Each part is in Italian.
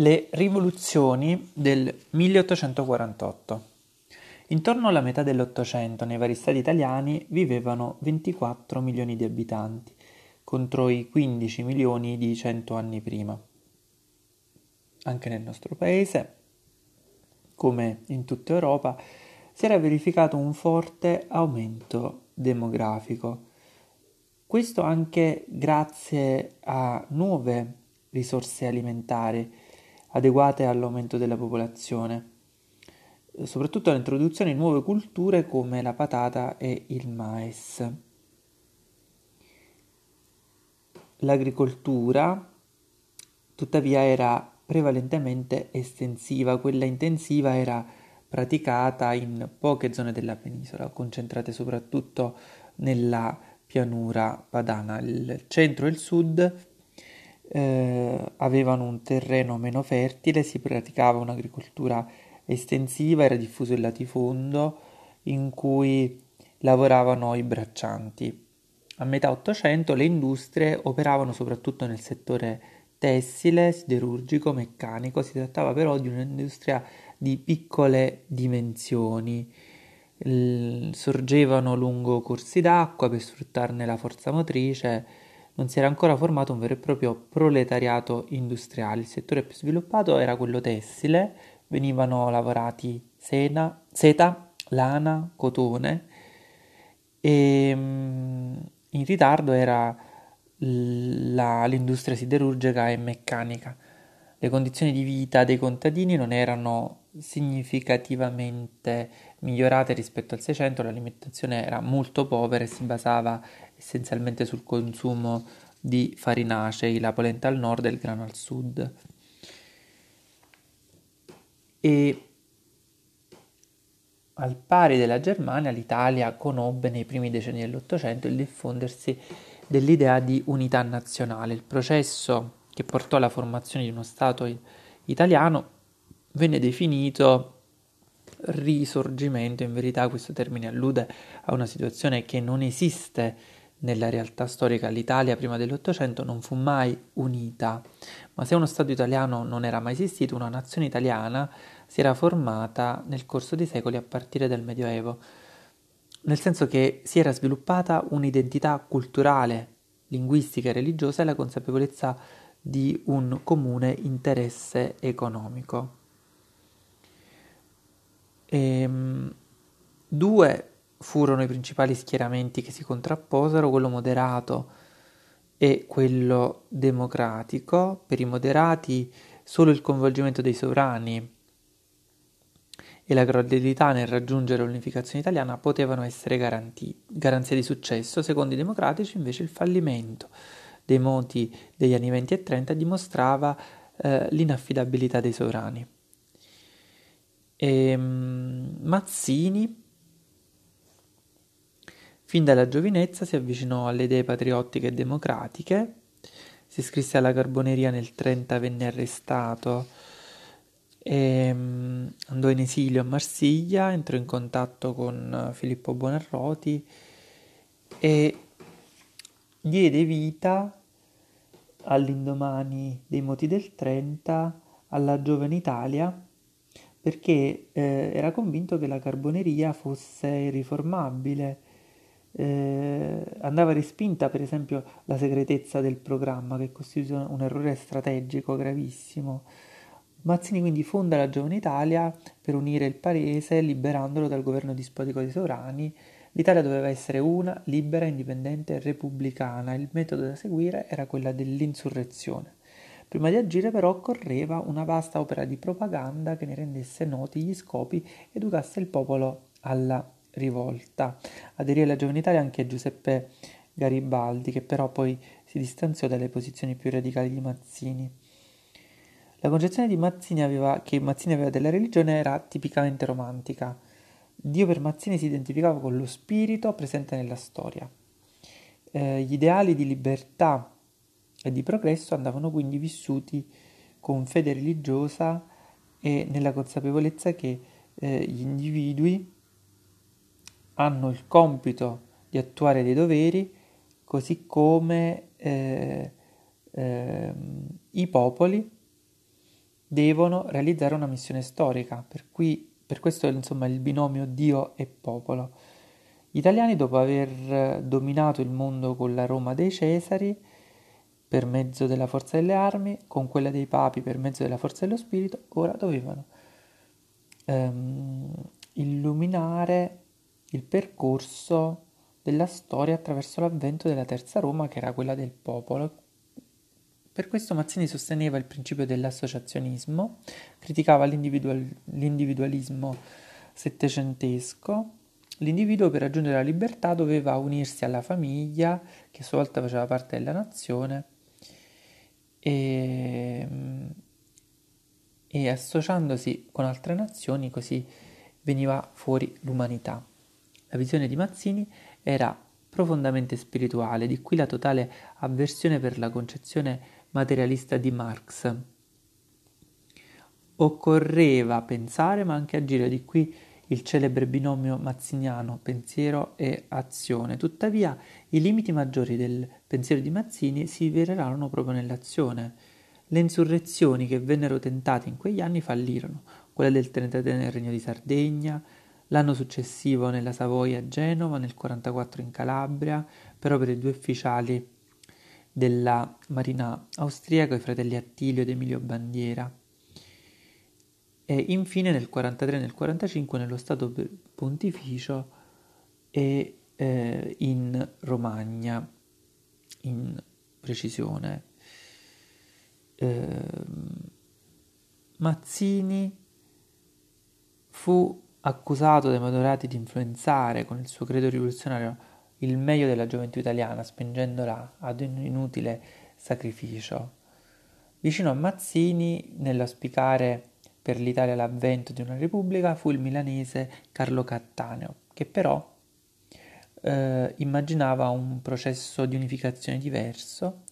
Le rivoluzioni del 1848. Intorno alla metà dell'Ottocento nei vari stati italiani vivevano 24 milioni di abitanti, contro i 15 milioni di 100 anni prima. Anche nel nostro paese, come in tutta Europa, si era verificato un forte aumento demografico. Questo anche grazie a nuove risorse alimentari adeguate all'aumento della popolazione, soprattutto all'introduzione di nuove culture come la patata e il mais. L'agricoltura, tuttavia, era prevalentemente estensiva, quella intensiva era praticata in poche zone della penisola, concentrate soprattutto nella pianura padana. Il centro e il sud eh, avevano un terreno meno fertile, si praticava un'agricoltura estensiva, era diffuso il latifondo in cui lavoravano i braccianti. A metà Ottocento le industrie operavano soprattutto nel settore tessile, siderurgico, meccanico, si trattava però di un'industria di piccole dimensioni. L- sorgevano lungo corsi d'acqua per sfruttarne la forza motrice, non si era ancora formato un vero e proprio proletariato industriale. Il settore più sviluppato era quello tessile, venivano lavorati sena, seta, lana, cotone e mm, in ritardo era la, l'industria siderurgica e meccanica. Le condizioni di vita dei contadini non erano significativamente migliorate rispetto al 600, l'alimentazione era molto povera e si basava essenzialmente sul consumo di farinacei, la polenta al nord e il grano al sud. E al pari della Germania, l'Italia conobbe nei primi decenni dell'Ottocento il diffondersi dell'idea di unità nazionale. Il processo che portò alla formazione di uno Stato italiano venne definito risorgimento, in verità questo termine allude a una situazione che non esiste nella realtà storica. L'Italia prima dell'Ottocento non fu mai unita, ma se uno Stato italiano non era mai esistito, una nazione italiana si era formata nel corso dei secoli a partire dal Medioevo, nel senso che si era sviluppata un'identità culturale, linguistica e religiosa e la consapevolezza di un comune interesse economico. E, ehm, due furono i principali schieramenti che si contrapposero, quello moderato e quello democratico. Per i moderati solo il coinvolgimento dei sovrani e la gradualità nel raggiungere l'unificazione italiana potevano essere garanti- garanzia di successo, secondo i democratici invece il fallimento dei moti degli anni 20 e 30 dimostrava eh, l'inaffidabilità dei sovrani. E, um, Mazzini, fin dalla giovinezza, si avvicinò alle idee patriottiche e democratiche, si iscrisse alla Carboneria nel 30, venne arrestato, e, um, andò in esilio a Marsiglia, entrò in contatto con Filippo Buonarroti e diede vita all'indomani dei moti del 30 alla giovane Italia perché eh, era convinto che la carboneria fosse riformabile. Eh, andava respinta per esempio la segretezza del programma che costituisce un errore strategico gravissimo. Mazzini quindi fonda la Giovane Italia per unire il paese liberandolo dal governo dispotico dei sovrani L'Italia doveva essere una, libera, indipendente e repubblicana. Il metodo da seguire era quello dell'insurrezione. Prima di agire però occorreva una vasta opera di propaganda che ne rendesse noti gli scopi ed educasse il popolo alla rivolta. Aderì alla Giovane Italia anche Giuseppe Garibaldi, che però poi si distanziò dalle posizioni più radicali di Mazzini. La concezione Mazzini aveva, che Mazzini aveva della religione era tipicamente romantica. Dio per Mazzini si identificava con lo spirito presente nella storia. Eh, gli ideali di libertà e di progresso andavano quindi vissuti con fede religiosa e nella consapevolezza che eh, gli individui hanno il compito di attuare dei doveri così come eh, eh, i popoli devono realizzare una missione storica, per, cui, per questo insomma il binomio Dio e popolo. Gli italiani, dopo aver dominato il mondo con la Roma dei Cesari, per mezzo della forza delle armi, con quella dei papi per mezzo della forza dello spirito, ora dovevano ehm, illuminare il percorso della storia attraverso l'avvento della terza Roma, che era quella del popolo. Per questo Mazzini sosteneva il principio dell'associazionismo, criticava l'individual- l'individualismo settecentesco. L'individuo per raggiungere la libertà doveva unirsi alla famiglia, che a sua volta faceva parte della nazione, e, e associandosi con altre nazioni così veniva fuori l'umanità. La visione di Mazzini era profondamente spirituale, di qui la totale avversione per la concezione materialista di Marx. Occorreva pensare ma anche agire, di qui il celebre binomio mazziniano pensiero e azione. Tuttavia i limiti maggiori del pensiero di Mazzini si rivelarono proprio nell'azione. Le insurrezioni che vennero tentate in quegli anni fallirono, quella del 33 nel Regno di Sardegna, l'anno successivo nella Savoia a Genova, nel 1944 in Calabria, per i due ufficiali della Marina austriaca, i fratelli Attilio ed Emilio Bandiera e infine nel 43 e nel 45 nello Stato Pontificio e eh, in Romagna, in precisione. Eh, Mazzini fu accusato dai moderati di influenzare con il suo credo rivoluzionario il meglio della gioventù italiana, spingendola ad un inutile sacrificio. Vicino a Mazzini, nell'auspicare per l'Italia l'avvento di una repubblica fu il milanese Carlo Cattaneo, che però eh, immaginava un processo di unificazione diverso.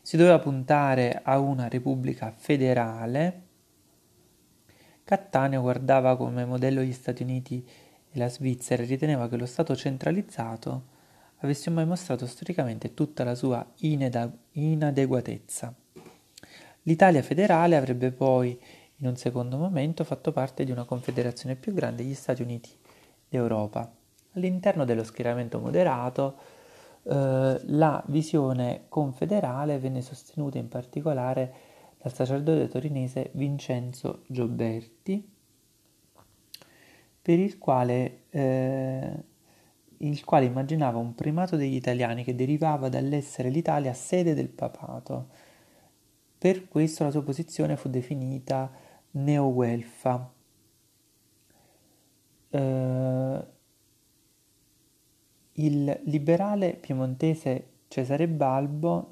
Si doveva puntare a una repubblica federale. Cattaneo guardava come modello gli Stati Uniti e la Svizzera e riteneva che lo Stato centralizzato avesse mai mostrato storicamente tutta la sua inadeguatezza. L'Italia federale avrebbe poi in un secondo momento fatto parte di una confederazione più grande, gli Stati Uniti d'Europa. All'interno dello schieramento moderato eh, la visione confederale venne sostenuta in particolare dal sacerdote torinese Vincenzo Gioberti, per il quale, eh, il quale immaginava un primato degli italiani che derivava dall'essere l'Italia sede del papato. Per questo la sua posizione fu definita Neo-Guelfa. Eh, il liberale piemontese Cesare Balbo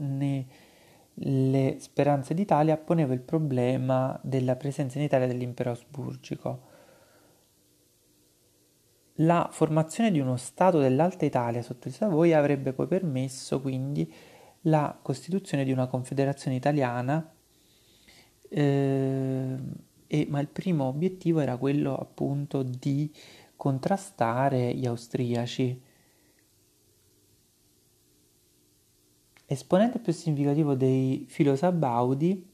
nelle Speranze d'Italia poneva il problema della presenza in Italia dell'impero asburgico. La formazione di uno Stato dell'Alta Italia sotto i Savoia avrebbe poi permesso quindi la costituzione di una confederazione italiana eh, e, ma il primo obiettivo era quello appunto di contrastare gli austriaci. Esponente più significativo dei filosabaudi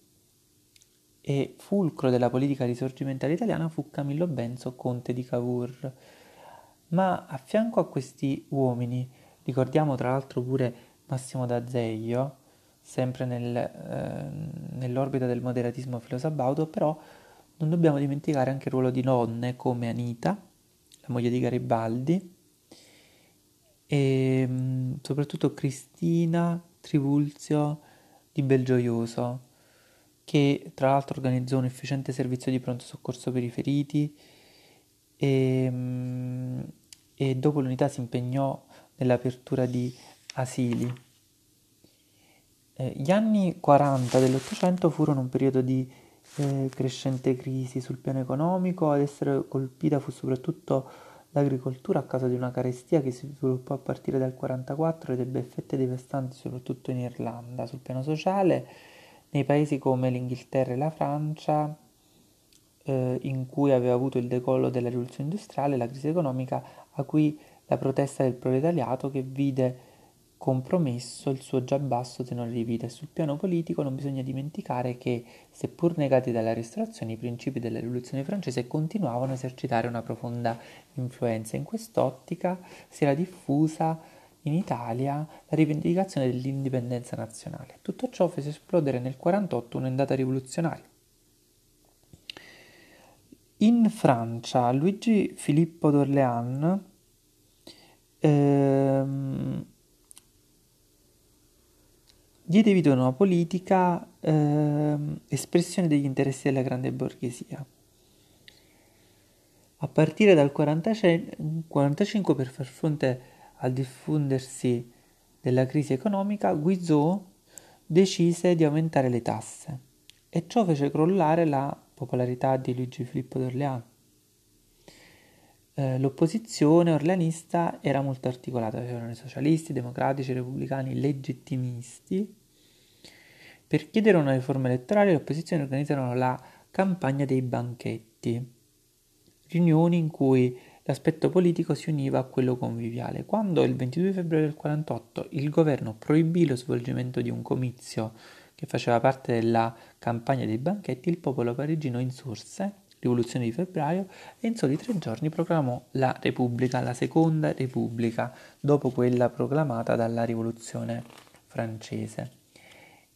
e fulcro della politica risorgimentale italiana fu Camillo Benso, conte di Cavour. Ma a fianco a questi uomini, ricordiamo tra l'altro pure Massimo d'Azeglio, sempre nel, eh, nell'orbita del moderatismo filosabaudo, però non dobbiamo dimenticare anche il ruolo di donne come Anita, la moglie di Garibaldi, e mm, soprattutto Cristina Trivulzio di Belgioioso, che tra l'altro organizzò un efficiente servizio di pronto soccorso per i feriti e, mm, e dopo l'unità si impegnò nell'apertura di asili. Eh, gli anni 40 dell'Ottocento furono un periodo di eh, crescente crisi sul piano economico, ad essere colpita fu soprattutto l'agricoltura a causa di una carestia che si sviluppò a partire dal 1944 ed ebbe effetti devastanti soprattutto in Irlanda. Sul piano sociale, nei paesi come l'Inghilterra e la Francia, eh, in cui aveva avuto il decollo della rivoluzione industriale, la crisi economica acuì la protesta del proletariato che vide compromesso il suo già basso tenore di vita e sul piano politico non bisogna dimenticare che, seppur negati dalla restaurazione, i principi della rivoluzione francese continuavano a esercitare una profonda influenza. In quest'ottica si era diffusa in Italia la rivendicazione dell'indipendenza nazionale. Tutto ciò fece esplodere nel 1948 un'ondata rivoluzionaria. In Francia, Luigi Filippo d'Orléans ehm, diede vita a una politica ehm, espressione degli interessi della grande borghesia. A partire dal 1945, per far fronte al diffondersi della crisi economica, Guizot decise di aumentare le tasse e ciò fece crollare la popolarità di Luigi Filippo d'Orléans. Eh, l'opposizione orleanista era molto articolata, c'erano i socialisti, i democratici, i repubblicani, i legittimisti. Per chiedere una riforma elettorale le opposizioni organizzarono la campagna dei banchetti, riunioni in cui l'aspetto politico si univa a quello conviviale. Quando il 22 febbraio del 48 il governo proibì lo svolgimento di un comizio che faceva parte della campagna dei banchetti, il popolo parigino insorse, rivoluzione di febbraio, e in soli tre giorni proclamò la Repubblica, la seconda Repubblica, dopo quella proclamata dalla rivoluzione francese.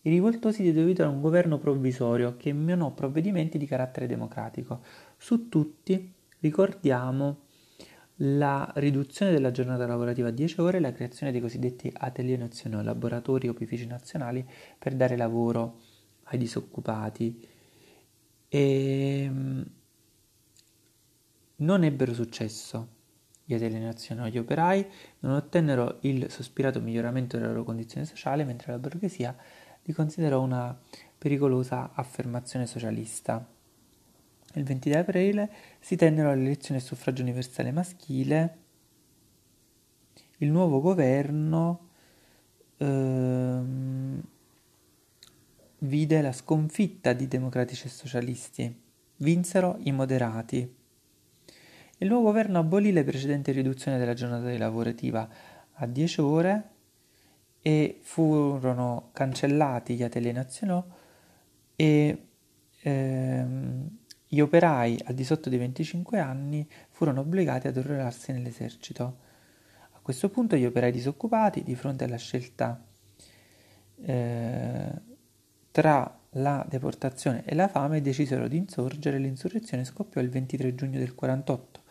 I rivoltosi diedero vita a un governo provvisorio che emanò provvedimenti di carattere democratico. Su tutti ricordiamo la riduzione della giornata lavorativa a 10 ore e la creazione dei cosiddetti atelier nazionali, laboratori o opifici nazionali per dare lavoro ai disoccupati. E ehm, non ebbero successo gli atelier nazionali, gli operai non ottennero il sospirato miglioramento della loro condizione sociale, mentre la borghesia li considerò una pericolosa affermazione socialista. Il 23 aprile si tennero le elezioni a suffragio universale maschile. Il nuovo governo ehm, vide la sconfitta di democratici e socialisti. Vinsero i moderati. Il nuovo governo abolì le precedenti riduzioni della giornata lavorativa a 10 ore e furono cancellati gli atelier nazionali e ehm, gli operai al di sotto dei 25 anni furono obbligati ad arruolarsi nell'esercito. A questo punto gli operai disoccupati, di fronte alla scelta eh, tra la deportazione e la fame, decisero di insorgere. L'insurrezione scoppiò il 23 giugno del 48,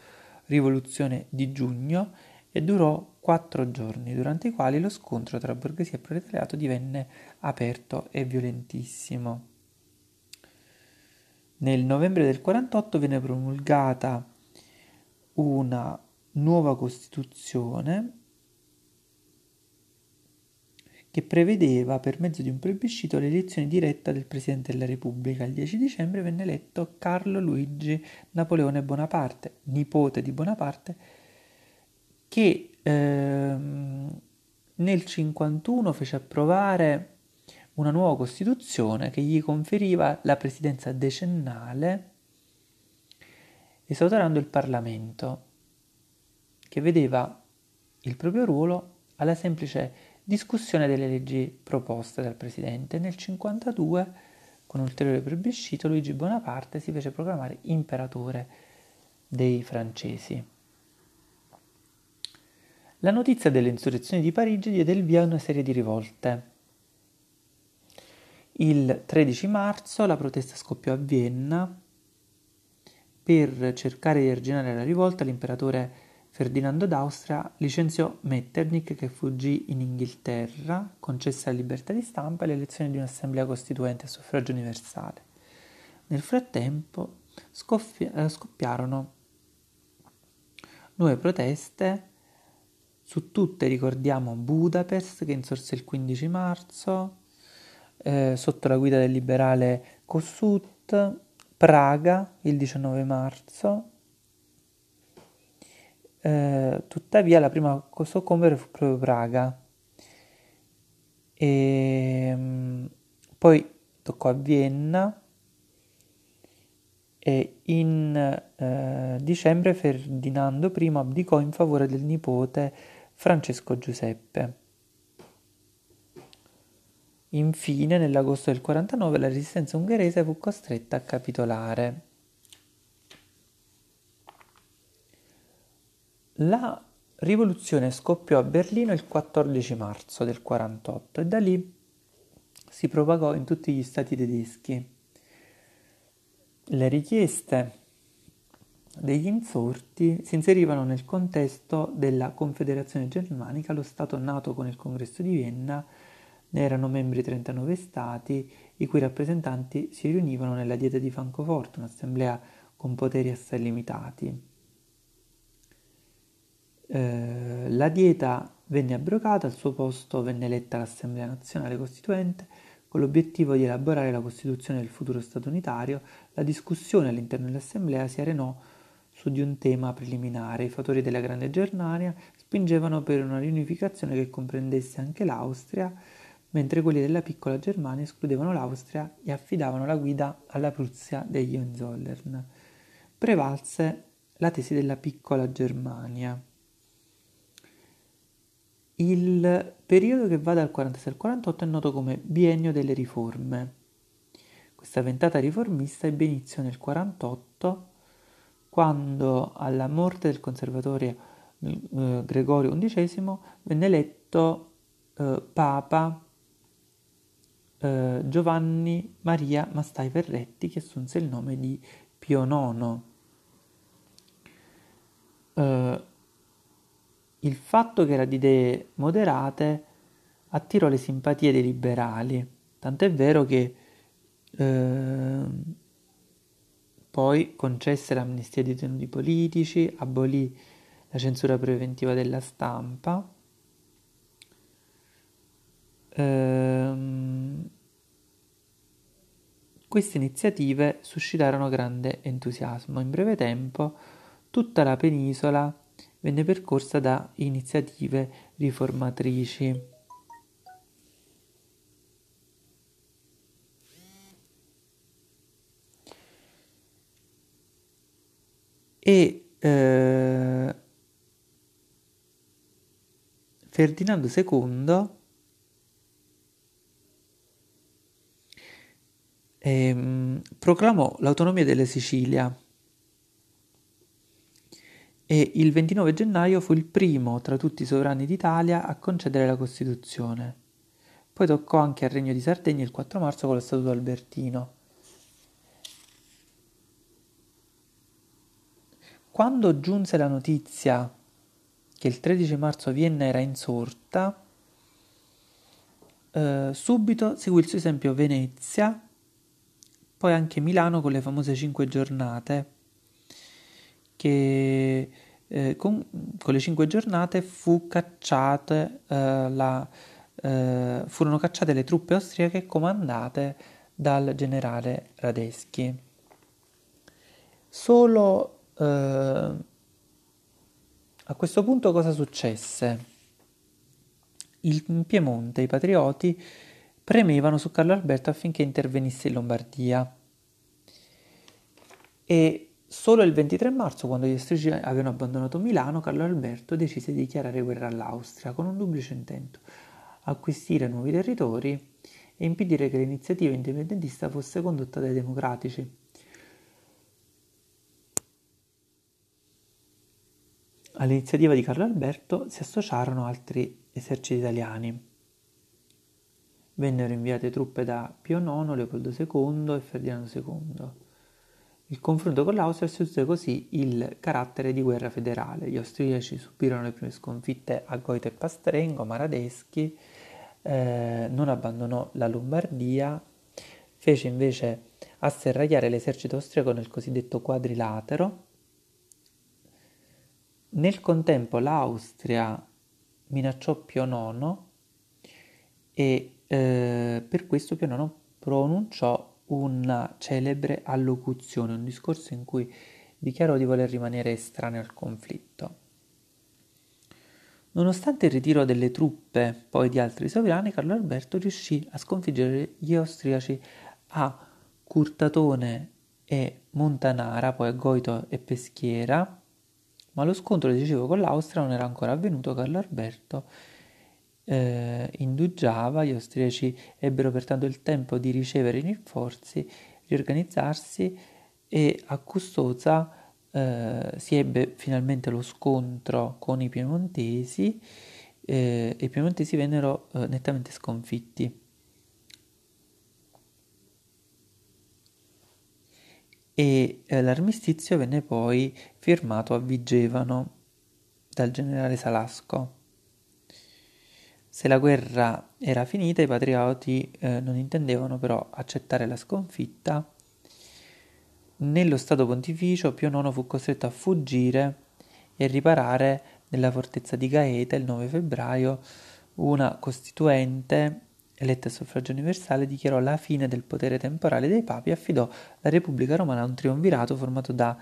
rivoluzione di giugno, e durò quattro giorni, durante i quali lo scontro tra borghesia e proletariato divenne aperto e violentissimo. Nel novembre del 48 venne promulgata una nuova Costituzione che prevedeva per mezzo di un plebiscito l'elezione diretta del Presidente della Repubblica. Il 10 dicembre venne eletto Carlo Luigi Napoleone Bonaparte, nipote di Bonaparte, che ehm, nel 1951 fece approvare una nuova Costituzione che gli conferiva la presidenza decennale esautorando il Parlamento, che vedeva il proprio ruolo alla semplice discussione delle leggi proposte dal Presidente. Nel 1952, con ulteriore plebiscito, Luigi Bonaparte si fece proclamare imperatore dei francesi. La notizia delle insurrezioni di Parigi diede il via a una serie di rivolte. Il 13 marzo la protesta scoppiò a Vienna. Per cercare di arginare la rivolta, l'imperatore Ferdinando d'Austria licenziò Metternich che fuggì in Inghilterra, concesse la libertà di stampa e l'elezione di un'assemblea costituente a suffragio universale. Nel frattempo scoffia- eh, scoppiarono nuove proteste, su tutte ricordiamo Budapest che insorse il 15 marzo, eh, sotto la guida del liberale Kossuth, Praga il 19 marzo. Eh, tuttavia la prima a soccombere fu proprio Praga. E, ehm, poi toccò a Vienna e in eh, dicembre Ferdinando I abdicò in favore del nipote Francesco Giuseppe. Infine, nell'agosto del 49, la resistenza ungherese fu costretta a capitolare. La rivoluzione scoppiò a Berlino il 14 marzo del 48 e da lì si propagò in tutti gli stati tedeschi. Le richieste degli insorti si inserivano nel contesto della Confederazione Germanica, lo Stato nato con il Congresso di Vienna, ne erano membri 39 Stati, i cui rappresentanti si riunivano nella Dieta di Francoforte, un'assemblea con poteri assai limitati. Eh, la Dieta venne abrogata, al suo posto venne eletta l'Assemblea Nazionale Costituente, con l'obiettivo di elaborare la Costituzione del futuro Stato unitario, la discussione all'interno dell'Assemblea si arenò su di un tema preliminare. I fattori della Grande Germania spingevano per una riunificazione che comprendesse anche l'Austria, mentre quelli della piccola Germania escludevano l'Austria e affidavano la guida alla Prussia degli Hohenzollern. Prevalse la tesi della piccola Germania. Il periodo che va dal 46 al 48 è noto come biennio delle riforme. Questa ventata riformista ebbe inizio nel 48 quando alla morte del conservatore eh, Gregorio XI venne eletto eh, Papa eh, Giovanni Maria Mastai Ferretti che assunse il nome di Pio IX. Eh, il fatto che era di idee moderate attirò le simpatie dei liberali, tant'è vero che eh, poi concesse l'amnistia ai detenuti politici, abolì la censura preventiva della stampa. Ehm, queste iniziative suscitarono grande entusiasmo. In breve tempo tutta la penisola venne percorsa da iniziative riformatrici. E eh, Ferdinando II ehm, proclamò l'autonomia della Sicilia e il 29 gennaio fu il primo tra tutti i sovrani d'Italia a concedere la Costituzione. Poi toccò anche al Regno di Sardegna il 4 marzo con lo Statuto Albertino. Quando giunse la notizia che il 13 marzo Vienna era insorta, eh, subito seguì il suo esempio Venezia, poi anche Milano con le famose cinque giornate che eh, con, con, le cinque giornate fu cacciate, eh, la, eh, furono cacciate le truppe austriache comandate dal generale Radeschi. Solo eh, a questo punto cosa successe? in Piemonte i patrioti premevano su Carlo Alberto affinché intervenisse in Lombardia e Solo il 23 marzo, quando gli austriaci avevano abbandonato Milano, Carlo Alberto decise di dichiarare guerra all'Austria con un duplice intento: acquisire nuovi territori e impedire che l'iniziativa indipendentista fosse condotta dai democratici. All'iniziativa di Carlo Alberto si associarono altri eserciti italiani. Vennero inviate truppe da Pio IX, Leopoldo II e Ferdinando II. Il confronto con l'Austria assunse così il carattere di guerra federale. Gli austriaci subirono le prime sconfitte a Goito e Pastrengo, Maradeschi, eh, non abbandonò la Lombardia, fece invece asserragliare l'esercito austriaco nel cosiddetto quadrilatero. Nel contempo l'Austria minacciò Pio IX e eh, per questo Pio IX pronunciò una celebre allocuzione, un discorso in cui dichiarò di voler rimanere estraneo al conflitto. Nonostante il ritiro delle truppe poi di altri sovrani, Carlo Alberto riuscì a sconfiggere gli austriaci a Curtatone e Montanara, poi a Goito e Peschiera, ma lo scontro decisivo con l'Austria non era ancora avvenuto. Carlo Alberto eh, indugiava, gli austriaci ebbero pertanto il tempo di ricevere i rinforzi, riorganizzarsi e a Custoza eh, si ebbe finalmente lo scontro con i piemontesi eh, e i piemontesi vennero eh, nettamente sconfitti. E eh, l'armistizio venne poi firmato a Vigevano dal generale Salasco. Se la guerra era finita, i patrioti eh, non intendevano però accettare la sconfitta. Nello Stato Pontificio Pio IX fu costretto a fuggire e riparare nella fortezza di Gaeta il 9 febbraio. Una costituente eletta a suffragio universale dichiarò la fine del potere temporale dei papi e affidò la Repubblica Romana a un triumvirato formato da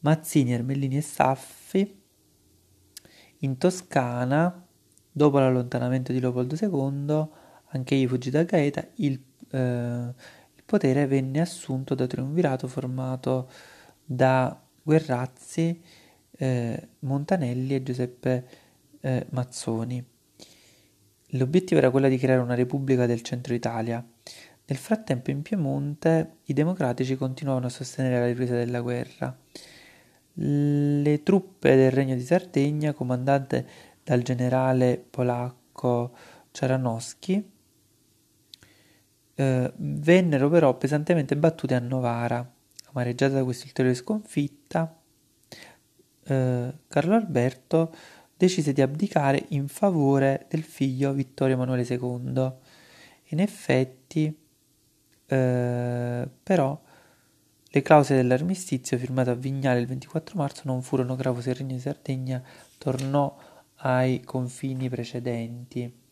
Mazzini, Ermellini e Saffi in Toscana Dopo l'allontanamento di Leopoldo II, anche egli fuggì da Gaeta, il, eh, il potere venne assunto da triumvirato formato da Guerrazzi, eh, Montanelli e Giuseppe eh, Mazzoni. L'obiettivo era quello di creare una repubblica del centro Italia. Nel frattempo in Piemonte i democratici continuavano a sostenere la ripresa della guerra. Le truppe del Regno di Sardegna, comandate dal generale polacco Ciaranowski, eh, vennero però pesantemente battute a Novara. Amareggiata da questa ulteriore sconfitta, eh, Carlo Alberto decise di abdicare in favore del figlio Vittorio Emanuele II. In effetti, eh, però, le clausole dell'armistizio firmato a Vignale il 24 marzo non furono gravose il Regno di Sardegna tornò ai confini precedenti.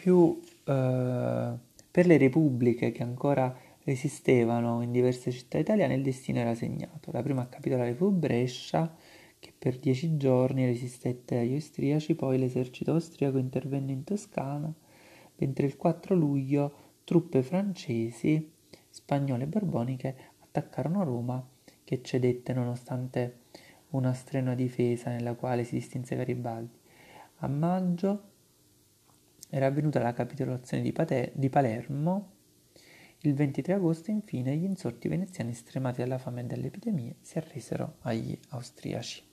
Più eh, per le repubbliche che ancora resistevano in diverse città italiane il destino era segnato. La prima capitolare fu Brescia, che per dieci giorni resistette agli austriaci, poi l'esercito austriaco intervenne in Toscana, mentre il 4 luglio truppe francesi spagnole e borboniche attaccarono Roma, che cedette nonostante una strenua difesa nella quale si distinse Garibaldi. A maggio era avvenuta la capitolazione di, Pate- di Palermo. Il 23 agosto, infine, gli insorti veneziani, stremati dalla fame e dalle epidemie, si arresero agli austriaci.